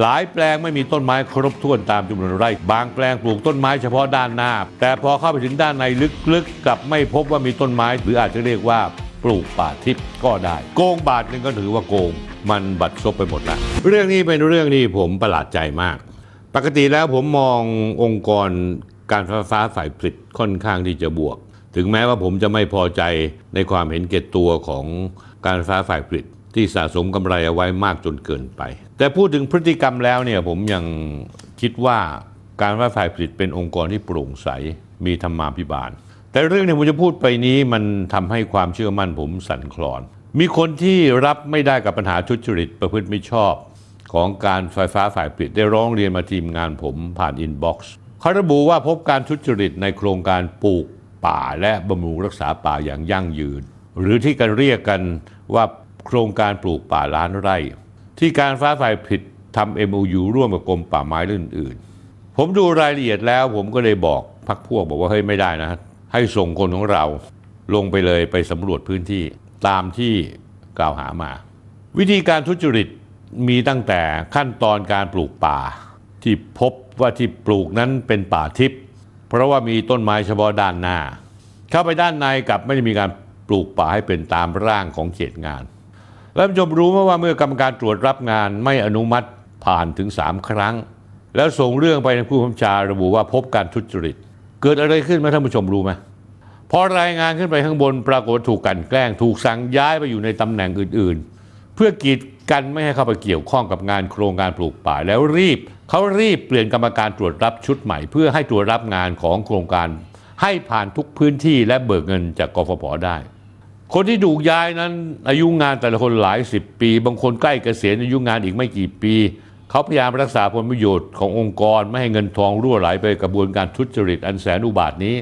หลายแปลงไม่มีต้นไม้ครบถ้วนตามจำนวนไร่ บางแปลงปลูกต้นไม้เฉพาะด้านหน้า แต่พอเข้าไปถึงด้านในลึกๆกลับไม่พบว่ามีต้นไม้ หรืออาจจะเรียกว่าปลูกป่าทิพย์ก็ได้ โกงบาทหนึ่งก็ถือว่าโกง มันบัดซบไปหมดละเรื่องนี้เป็นเรื่องที่ผมประหลาดใจมาก ปกติแล้วผมมององค์กรการไฟฟ้าฝ่ายผลิตค่อนข้างที่จะบวก ถึงแม้ว่าผมจะไม่พอใจในความเห็นแก่ตัวของการไฟฟ้าฝ่ายผลิต ที่สะสมกำไรเอาไว้มากจนเกินไป แต่พูดถึงพฤติกรรมแล้วเนี่ยผมยังคิดว่าการไฟฟ้าฝ่ายผลิตเป็นองค์กรที่โปร่งใสมีธรรมาภิบาล แต่เรื่องที่ผมจะพูดไปนี้มันทำให้ความเชื่อมั่นผมสั่นคลอน มีคนที่รับไม่ได้กับปัญหาทุจริตประพฤติไม่ชอบ ของการไฟฟ้าฝ่ายผลิตได้ร้องเรียนมาทีมงานผมผ่านอินบ็อกซ์เขาระบุว่าพบการทุจริตในโครงการปลูกป่าและบำรุงรักษาป่าอย่างยั่งยืน หรือที่กันเรียกกันว่า โครงการปลูกป่าล้านไร่ ที่การฟ้าฝ่ายผลิตทำ MOU ร่วมกับกรมป่าไม้เรื่องอื่น ผมดูรายละเอียดแล้ว ผมก็เลยบอกพักพวกบอกว่าเฮ้ยไม่ได้นะ ให้ส่งคนของเราลงไปเลยไปสำรวจพื้นที่ตามที่กล่าวหามา วิธีการทุจริตมีตั้งแต่ขั้นตอนการปลูกป่า ที่พบว่าที่ปลูกนั้นเป็นป่าทิพย์เพราะว่ามีต้นไม้เฉพาะด้านหน้า เข้าไปด้านในกลับไม่ได้มีการปลูกป่าให้เป็นตามร่างของเขตงาน แล้วผู้ชมรู้ไหมว่าเมื่อกรรมการตรวจรับงานไม่อนุมัติผ่านถึง 3 ครั้ง แล้วส่งเรื่องไปในผู้บัญชาระบุว่าพบการทุจริต เกิดอะไรขึ้นไหมท่านผู้ชมรู้ไหมพอรายงานขึ้นไปข้างบนปรากฏถูกกันแกล้ง ถูกสั่งย้ายไปอยู่ในตำแหน่งอื่นๆ เพื่อกีดกันไม่ให้เข้าไปเกี่ยวข้องกับงานโครงการปลูกป่า แล้วรีบเขารีบเปลี่ยนกรรมการตรวจรับชุดใหม่ เพื่อให้ตรวจรับงานของโครงการ ให้ผ่านทุกพื้นที่และเบิกเงินจากกฟผได้ คนที่ถูกย้ายนั้นอายุงานแต่ละคนหลายสิบปี บางคนใกล้เกษียณอายุงานอีกไม่กี่ปี เขาพยายามรักษาผลประโยชน์ขององค์กร ไม่ให้เงินทองรั่วไหลไปกระบวนการทุจริตอันแสนอุบาทนี้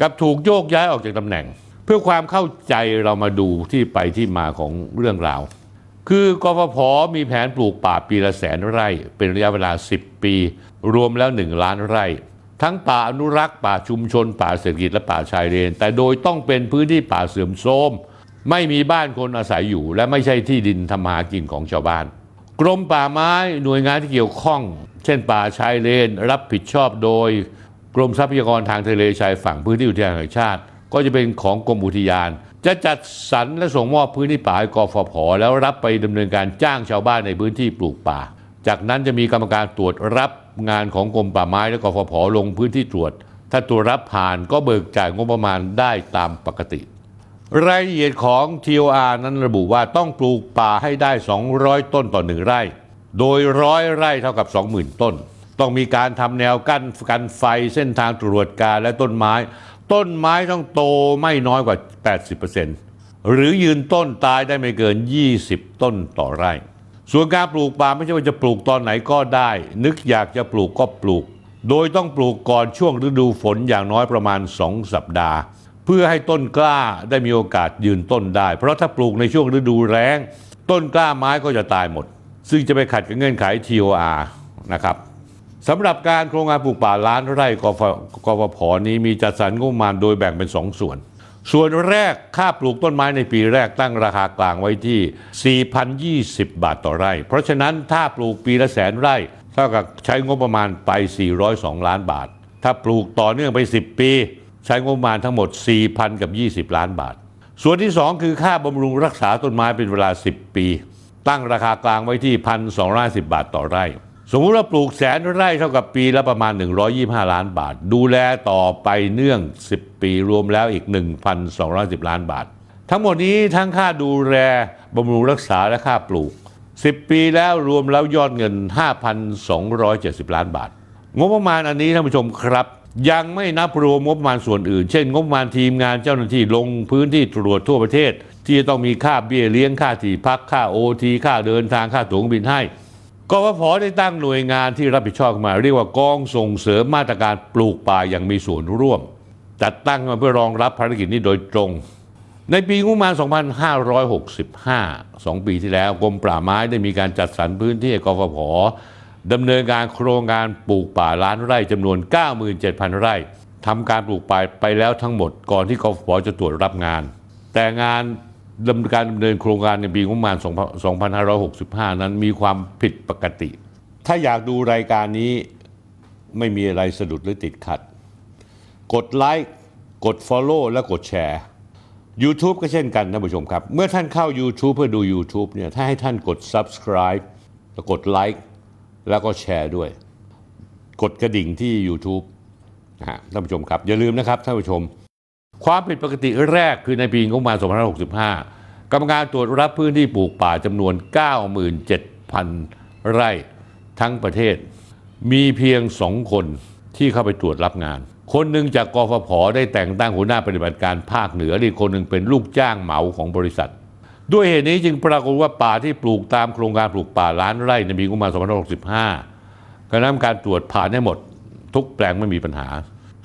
กับถูกโยกย้ายออกจากตำแหน่ง เพื่อความเข้าใจเรามาดูที่ไปที่มาของเรื่องราว คือกฟผมีแผนปลูกป่าปีละแสนไร่ เป็นระยะเวลา 10 ปี รวมแล้ว 1 ล้านไร่ทั้งป่าอนุรักษ์ป่าชุมชน ป่าเศรษฐกิจและป่าชายเลนแต่โดยต้องเป็นพื้นที่ป่าเสื่อมโทรม ไม่มีบ้านคนอาศัยอยู่ และไม่ใช่ที่ดินทำมหากินของชาวบ้าน กรมป่าไม้หน่วยงานที่เกี่ยวข้อง เช่นป่าชายเลน รับผิดชอบโดย กรมทรัพยากรทางทะเลชายฝั่งพื้นที่อุทยานแห่งชาติ ก็จะเป็นของกรมอุทยาน จะจัดสรรและส่งมอบพื้นที่ป่าให้กฟผแล้วรับไปดำเนินการจ้างชาวบ้านในพื้นที่ปลูกป่า จากนั้นจะมีกรรมการตรวจรับงานของกรมป่าไม้และกฟผลงพื้นที่ตรวจ ถ้าตรวจรับผ่านก็เบิกจ่ายงบประมาณได้ตามปกติ รายละเอียดของ TOR นั้นระบุว่าต้องปลูกป่าให้ได้ 200 ต้นต่อหนึ่งไร่ โดยร้อยไร่เท่ากับ 20,000 ต้น ต้องมีการทำแนวกั้นกันไฟเส้นทางตรวจการและต้นไม้ ต้นไม้ต้องโตไม่น้อยกว่า 80%หรือยืนต้นตายได้ไม่เกิน 20 ต้นต่อไร่ ส่วนการปลูกป่าไม่ใช่ว่าจะปลูกตอนไหนก็ได้ นึกอยากจะปลูกก็ปลูก โดยต้องปลูกก่อนช่วงฤดูฝนอย่างน้อยประมาณ 2 สัปดาห์ เพื่อให้ต้นกล้าได้มีโอกาสยืนต้นได้ เพราะถ้าปลูกในช่วงฤดูแล้ง ต้นกล้าไม้ก็จะตายหมด ซึ่งจะไปขัดกับเงื่อนไข TOR นะครับสำหรับการโครงการปลูกป่าล้านไร่กฟกฟผนี้มีจัดสรรงบประมาณโดยแบ่งเป็น 2ส่วน ส่วนแรกค่าปลูกต้นไม้ในปีแรกตั้งราคากลางไว้ที่ 4,020 บาทต่อไร่ เพราะฉะนั้นถ้าปลูกปีละแสนไร่เท่ากับใช้งบประมาณไป 402 ล้านบาท ถ้าปลูกต่อเนื่องไป 10 ปี ใช้งบประมาณทั้งหมด 4,000 กับ 20 ล้านบาท ส่วนที่ 2 คือค่าบำรุงรักษาต้นไม้เป็นเวลา 10 ปี ตั้งราคากลางไว้ที่ 1,250บาทต่อไร่ สมมุติว่าปลูกแสนไร่เท่ากับปีละประมาณ 125 ล้านบาท ดูแลต่อไปเนื่อง 10 ปีรวมแล้วอีก 1,210 ล้านบาท ทั้งหมดนี้ทั้งค่าดูแลบำรุงรักษาและค่าปลูก 10 ปีแล้วรวมแล้วยอดเงิน 5,270 ล้านบาท งบประมาณอันนี้ท่านผู้ชมครับ ยังไม่นับรวมงบประมาณส่วนอื่น เช่น งบประมาณทีมงานเจ้าหน้าที่ลงพื้นที่ตรวจทั่วประเทศ ที่จะต้องมีค่าเบี้ยเลี้ยงค่าที่พักค่าโอทีค่าเดินทางค่าตั๋วเครื่องบินให้กฟผได้ตั้งหน่วยงานที่รับผิดชอบมา เรียกว่ากองส่งเสริมมาตรการปลูกป่าอย่างมีส่วนร่วม จัดตั้งมาเพื่อรองรับภารกิจนี้โดยตรง ในปีงบประมาณ 2565 2 ปีที่แล้วกรมป่าไม้ได้มีการจัดสรรพื้นที่กฟผ ดำเนินการโครงการปลูกป่าล้านไร่จำนวน 97,000 ไร่ทำการปลูกป่าไปแล้วทั้งหมดก่อนที่กฟผจะตรวจรับงาน แต่งานดำเนินการดำเนินโครงการในปีงบประมาณ 2565 นั้นมีความผิดปกติ ถ้าอยากดูรายการนี้ไม่มีอะไรสะดุดหรือติดขัด กดไลค์กด Follow และกดแชร์ YouTube ก็เช่นกันท่านผู้ชมครับ เมื่อท่านเข้า YouTube เพื่อดู YouTube เนี่ยถ้าให้ท่านกด Subscribe แล้วกดไลค์ แล้วก็แชร์ด้วย กดกระดิ่งที่ YouTube นะฮะท่านผู้ชมครับ อย่าลืมนะครับท่านผู้ชม ความผิดปกติแรกคือในปีงบประมาณ 2565 กรรมการตรวจรับพื้นที่ปลูกป่าจำนวน 97,000 ไร่ทั้งประเทศ มีเพียงสองคนที่เข้าไปตรวจรับงาน คนหนึ่งจากกฟผได้แต่งตั้งหัวหน้าปฏิบัติการภาคเหนืออีกคนหนึ่งเป็นลูกจ้างเหมาของบริษัท ด้วยเหตุนี้จึงปรากฏว่าป่าที่ปลูกตามโครงการปลูกป่าล้านไร่ในปีงบประมาณ2565คณะกรรมการตรวจผ่านให้หมด ทุกแปลงไม่มีปัญหา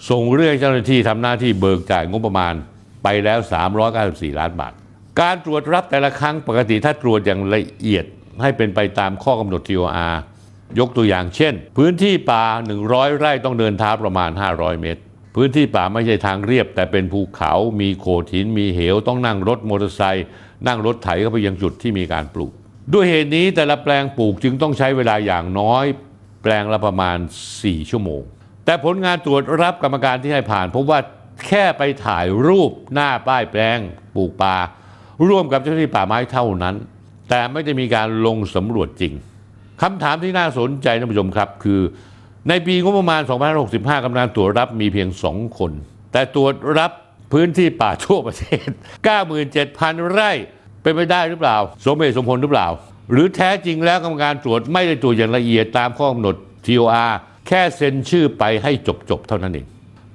ส่งเรื่องเจ้าหน้าที่ทำหน้าที่เบิกจ่ายงบประมาณไปแล้ว 394 ล้านบาท การตรวจรับแต่ละครั้งปกติถ้าตรวจอย่างละเอียดให้เป็นไปตามข้อกำหนด TOR ยกตัวอย่างเช่น พื้นที่ป่า 100 ไร่ต้องเดินเท้าประมาณ 500 เมตร พื้นที่ป่าไม่ใช่ทางเรียบ แต่เป็นภูเขา มีโขดหิน มีเหว ต้องนั่งรถมอเตอร์ไซค์ นั่งรถไถเข้าไปยังจุดที่มีการปลูก ด้วยเหตุนี้แต่ละแปลงปลูกจึงต้องใช้เวลาอย่างน้อย แปลงละประมาณ 4 ชั่วโมง แต่ผลงานตรวจรับกรรมการที่ให้ผ่านพบว่าแค่ไปถ่ายรูปหน้าป้ายแปลงปลูกป่าร่วมกับเจ้าหน้าที่ป่าไม้เท่านั้น แต่ไม่ได้มีการลงสำรวจจริงคำถามที่น่าสนใจท่านผู้ชมครับคือ ในปีงบประมาณ 2565กำลังตรวจรับมีเพียง 2 คน แต่ตรวจรับ พื้นที่ป่าทั่วประเทศ 97,000 ไร่ เป็นไปได้หรือเปล่า สมเหตุสมผลหรือเปล่า หรือแท้จริงแล้วกรรมการตรวจไม่ได้ตรวจอย่างละเอียดตามข้อกำหนด TOR แค่เซ็นชื่อไปให้จบๆเท่านั้นเอง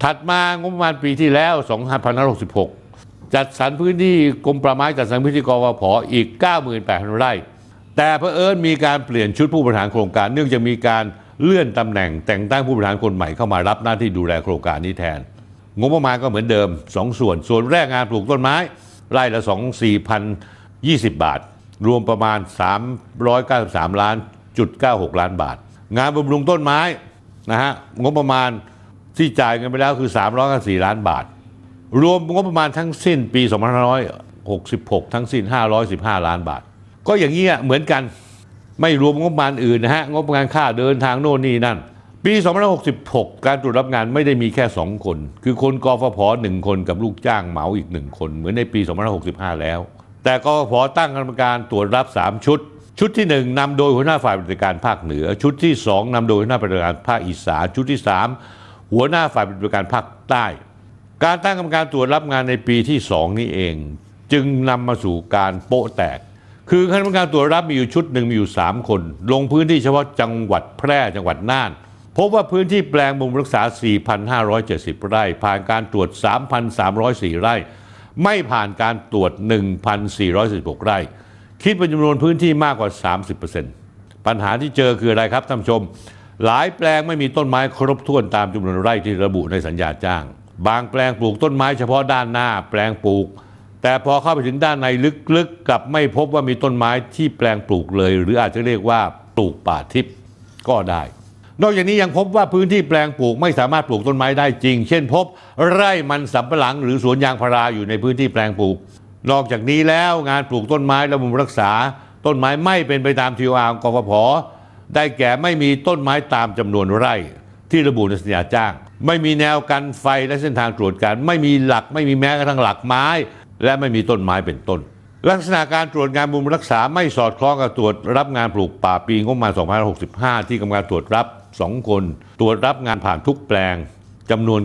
ถัดมางบประมาณปีที่แล้ว 2566 จัดสรรพื้นที่กรมป่าไม้จัดสรรพื้นที่กวพออีก 98,000 ไร่ แต่เผอิญมีการเปลี่ยนชุดผู้บริหารโครงการ เนื่องจากมีการเลื่อนตำแหน่งแต่งตั้งผู้บริหารคนใหม่เข้ามารับหน้าที่ดูแลโครงการนี้แทน งบประมาณก็เหมือนเดิม 2 ส่วน ส่วนแรกงานปลูกต้นไม้ ไร่ละ 2 4,020 บาท รวมประมาณ 393 ล้านจุด96 ล้านบาท งานบำรุงต้นไม้นะฮะงบประมาณที่จ่ายเงินไปแล้วคือ 394 ล้านบาท รวมงบประมาณทั้งสิ้นปี 2566 ทั้งสิ้น 515 ล้านบาท ก็อย่างนี้เหมือนกันไม่รวมงบประมาณอื่นนะฮะงบประมาณค่าเดินทางโน่นนี่นั่น ปี 2566 การตรวจรับงานไม่ได้มีแค่ 2 คน คือคนกฟผหนึ่งคนกับลูกจ้างเหมาอีกหนึ่งคน เหมือนในปี 2565 แล้ว แต่กฟผตั้งกรรมการตรวจรับ 3 ชุด ชุดที่ 1นำโดยหัวหน้าฝ่ายปฏิบัติการภาคเหนือ ชุดที่ 2นำโดยหัวหน้าปฏิบัติการภาคอีสานชุดที่ 3 หัวหน้าฝ่ายปฏิบัติการภาคใต้ การตั้งกรรมการตรวจรับงานในปีที่ 2 นี้เอง จึงนำมาสู่การโป๊ะแตกคือคณะกรรมการตรวจรับมีอยู่ชุดหนึ่งมีอยู่ 3 คน ลงพื้นที่เฉพาะจังหวัดแพร่จังหวัดน่าน พบว่าพื้นที่แปลงบุงรักษา 4,570 ไร่ ผ่านการตรวจ 3,304 ไร่ ไม่ผ่านการตรวจ 1,416 ไร่ คิดเป็นจำนวนพื้นที่มากกว่า 30%ปัญหาที่เจอคืออะไรครับท่านผู้ชม หลายแปลงไม่มีต้นไม้ครบถ้วนตามจำนวนไร่ที่ระบุในสัญญาจ้าง บางแปลงปลูกต้นไม้เฉพาะด้านหน้า แปลงปลูก แต่พอเข้าไปถึงด้านในลึกๆกลับไม่พบว่ามีต้นไม้ที่แปลงปลูกเลย หรืออาจจะเรียกว่าปลูกป่าทิพย์ก็ได้ นอกจากนี้ยังพบว่าพื้นที่แปลงปลูกไม่สามารถปลูกต้นไม้ได้จริง เช่นพบ ไร่มันสำปะหลังหรือสวนยางพาราอยู่ในพื้นที่แปลงปลูก นอกจากนี้แล้วงานปลูกต้นไม้และบำรุงรักษา ต้นไม้ไม่เป็นไปตามทีวางกฟผได้แก่ไม่มีต้นไม้ตามจำนวนไร่ ที่ระบุในสัญญาจ้าง ไม่มีแนวกันไฟและเส้นทางตรวจการ ไม่มีหลักไม่มีแม้กระทั่งหลักไม้ และไม่มีต้นไม้เป็นต้น ลักษณะการตรวจงานบำรุงรักษาไม่สอดคล้องกับตรวจรับงานปลูกป่าปีงบประมาณ 2565 ที่กรรมการตรวจรับ 2 คน ตรวจรับงานผ่านทุกแปลงจำนวน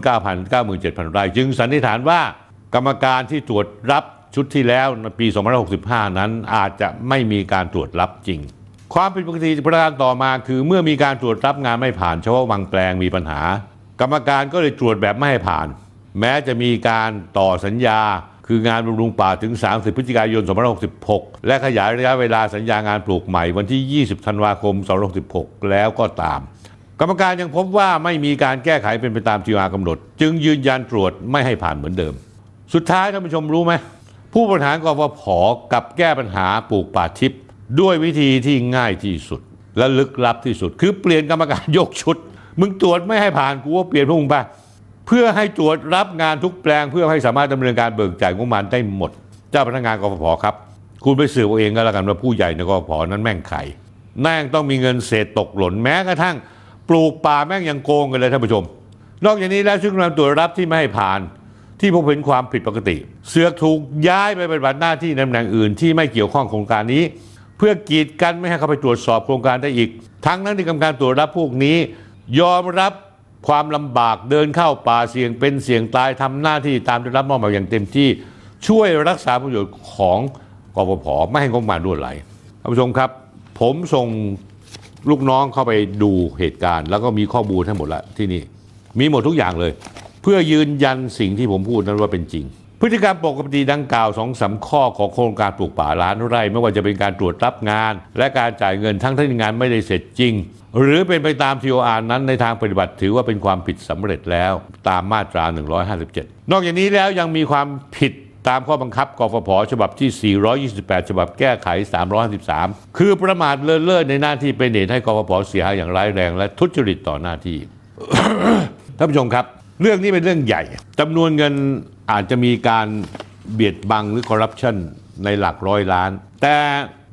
9,97,000 ไร่ จึงสันนิษฐานว่ากรรมการที่ตรวจรับชุดที่แล้วในปี 2565 นั้นอาจจะไม่มีการตรวจรับจริง ความผิดปกติประการต่อมาคือเมื่อมีการตรวจรับงานไม่ผ่านเฉพาะบางแปลงมีปัญหา กรรมการก็เลยตรวจแบบไม่ให้ผ่าน แม้จะมีการต่อสัญญา คืองานบำรุงป่าถึง 30 พฤศจิกายน 2566 และขยายระยะเวลาสัญญางานปลูกใหม่วันที่ 20 ธันวาคม 2566 แล้วก็ตาม กรรมการยังพบว่าไม่มีการแก้ไขเป็นไปตามทีวากำหนด จึงยืนยันตรวจไม่ให้ผ่านเหมือนเดิม สุดท้ายท่านผู้ชมรู้ไหมผู้บริหารกฟผกับแก้ปัญหาปลูกป่าทิพย์ด้วยวิธีที่ง่ายที่สุด และลึกลับที่สุด คือเปลี่ยนกรรมการยกชุด มึงตรวจไม่ให้ผ่านกูว่าเปลี่ยนพวกมึงไปเพื่อให้ตรวจรับงานทุกแปลง เพื่อให้สามารถดำเนินการเบิกจ่ายงบประมาณได้หมด เจ้าพนักงานกฟผครับ คุณไปสืบเอาเองก็แล้วกันว่าผู้ใหญ่ในกฟผนั้นแม่งใครแม่งต้องมีเงินเศษตกหล่นแม้กระทั่ง ปลูกป่าแม่งยังโกงกันเลยท่านผู้ชม นอกจากนี้แล้วชุดกำลังตรวจรับที่ไม่ให้ผ่าน ที่พบเห็นความผิดปกติ เสือกถูกย้ายไปปฏิบัติหน้าที่ในตำแหน่งอื่น ที่ไม่เกี่ยวข้องโครงการนี้ เพื่อกีดกันไม่ให้เข้าไปตรวจสอบโครงการได้อีก ทั้งนั้นที่กรรมการตรวจรับพวกนี้ ยอมรับความลำบากเดินเข้าป่าเสี่ยงเป็นเสี่ยงตายทำหน้าที่ตามได้รับมอบหมายอย่างเต็มที่ ช่วยรักษาประโยชน์ของกปภไม่ให้งบประมาณรั่วไหลท่านผู้ชมครับ ผมส่ง ลูกน้องเข้าไปดูเหตุการณ์ แล้วก็มีข้อมูลทั้งหมดล้วที่นี่ มีหมดทุกอย่างเลย เพื่อยืนยันสิ่งที่ผมพูดนั้นว่าเป็นจริง พฤติกรรมปกติดังกล่าวสองสามข้อของโครงการปลูกป่าล้านไร่ ไม่ว่าจะเป็นการตรวจรับงาน และการจ่ายเงินทั้งที่งานไม่ได้เสร็จจริง หรือเป็นไปตาม TOR นั้นในทางปฏิบัติถือว่าเป็นความผิดสำเร็จแล้วตามมาตรา 157 นอกจากนี้แล้วยังมีความผิด ตามข้อบังคับกฟผฉบับที่ 428 ฉบับแก้ไข 353 คือประมาทเลินเล่อในหน้าที่เป็นเหตุให้กฟผเสียหายอย่างร้ายแรง และทุจริตต่อหน้าที่ท่านผู้ชมครับ เรื่องนี้เป็นเรื่องใหญ่จำนวนเงินอาจจะมีการเบียดบังหรือคอร์รัปชันในหลักร้อยล้าน แต่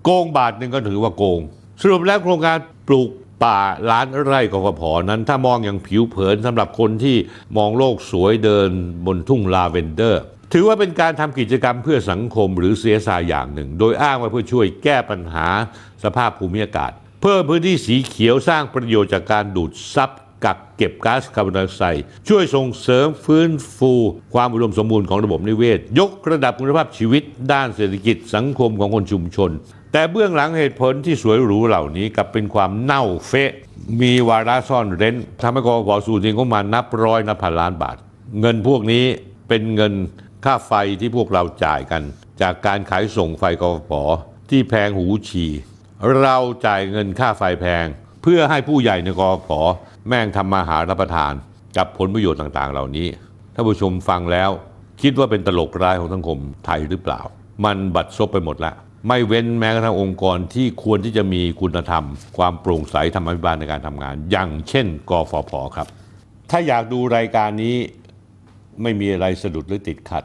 โกงบาทหนึ่งก็ถือว่าโกง สรุปแล้วโครงการปลูกป่าล้านไร่กกพนั้นถ้ามองอย่างผิวเผินสำหรับคนที่มองโลกสวยเดินบนทุ่งลาเวนเดอร์ ถือว่าเป็นการทำกิจกรรมเพื่อสังคมหรือเสียสาอย่างหนึ่ง โดยอ้างว่าเพื่อช่วยแก้ปัญหาสภาพภูมิอากาศ เพิ่มพื้นที่สีเขียวสร้างประโยชน์จากการดูดซับกักเก็บก๊าซคาร์บอนไดออกไซด์ช่วยส่งเสริมฟื้นฟู ความอุดมสมบูรณ์ของระบบนิเวศ ยกระดับคุณภาพชีวิต ด้านเศรษฐกิจสังคมของคนชุมชน แต่เบื้องหลังเหตุผลที่สวยหรูเหล่านี้กลับเป็นความเน่าเฟะ มีวาระซ่อนเร้นทำให้กฟผสูญเงินงบประมานับร้อยนับพันล้านบาท เงินพวกนี้เป็นเงิน ค่าไฟที่พวกเราจ่ายกัน จากการขายส่งไฟกฟผที่แพงหูฉี่เราจ่ายเงินค่าไฟแพง เพื่อให้ผู้ใหญ่ในกอพแม่งทำมาหารับประทาน กับผลประโยชน์ต่างๆ เหล่านี้ท่านผู้ชมฟังแล้วคิดว่าเป็นตลกร้ายของสังคมไทยหรือเปล่า มันบัดซบไปหมดละ ไม่เว้นแม้กระทั่งองค์กรที่ควรที่จะมีคุณธรรม ความโปร่งใสธรรมวิบาลในการทำงาน อย่างเช่นกฟผครับ ถ้าอยากดูรายการนี้ไม่มีอะไรสะดุดหรือติดขัด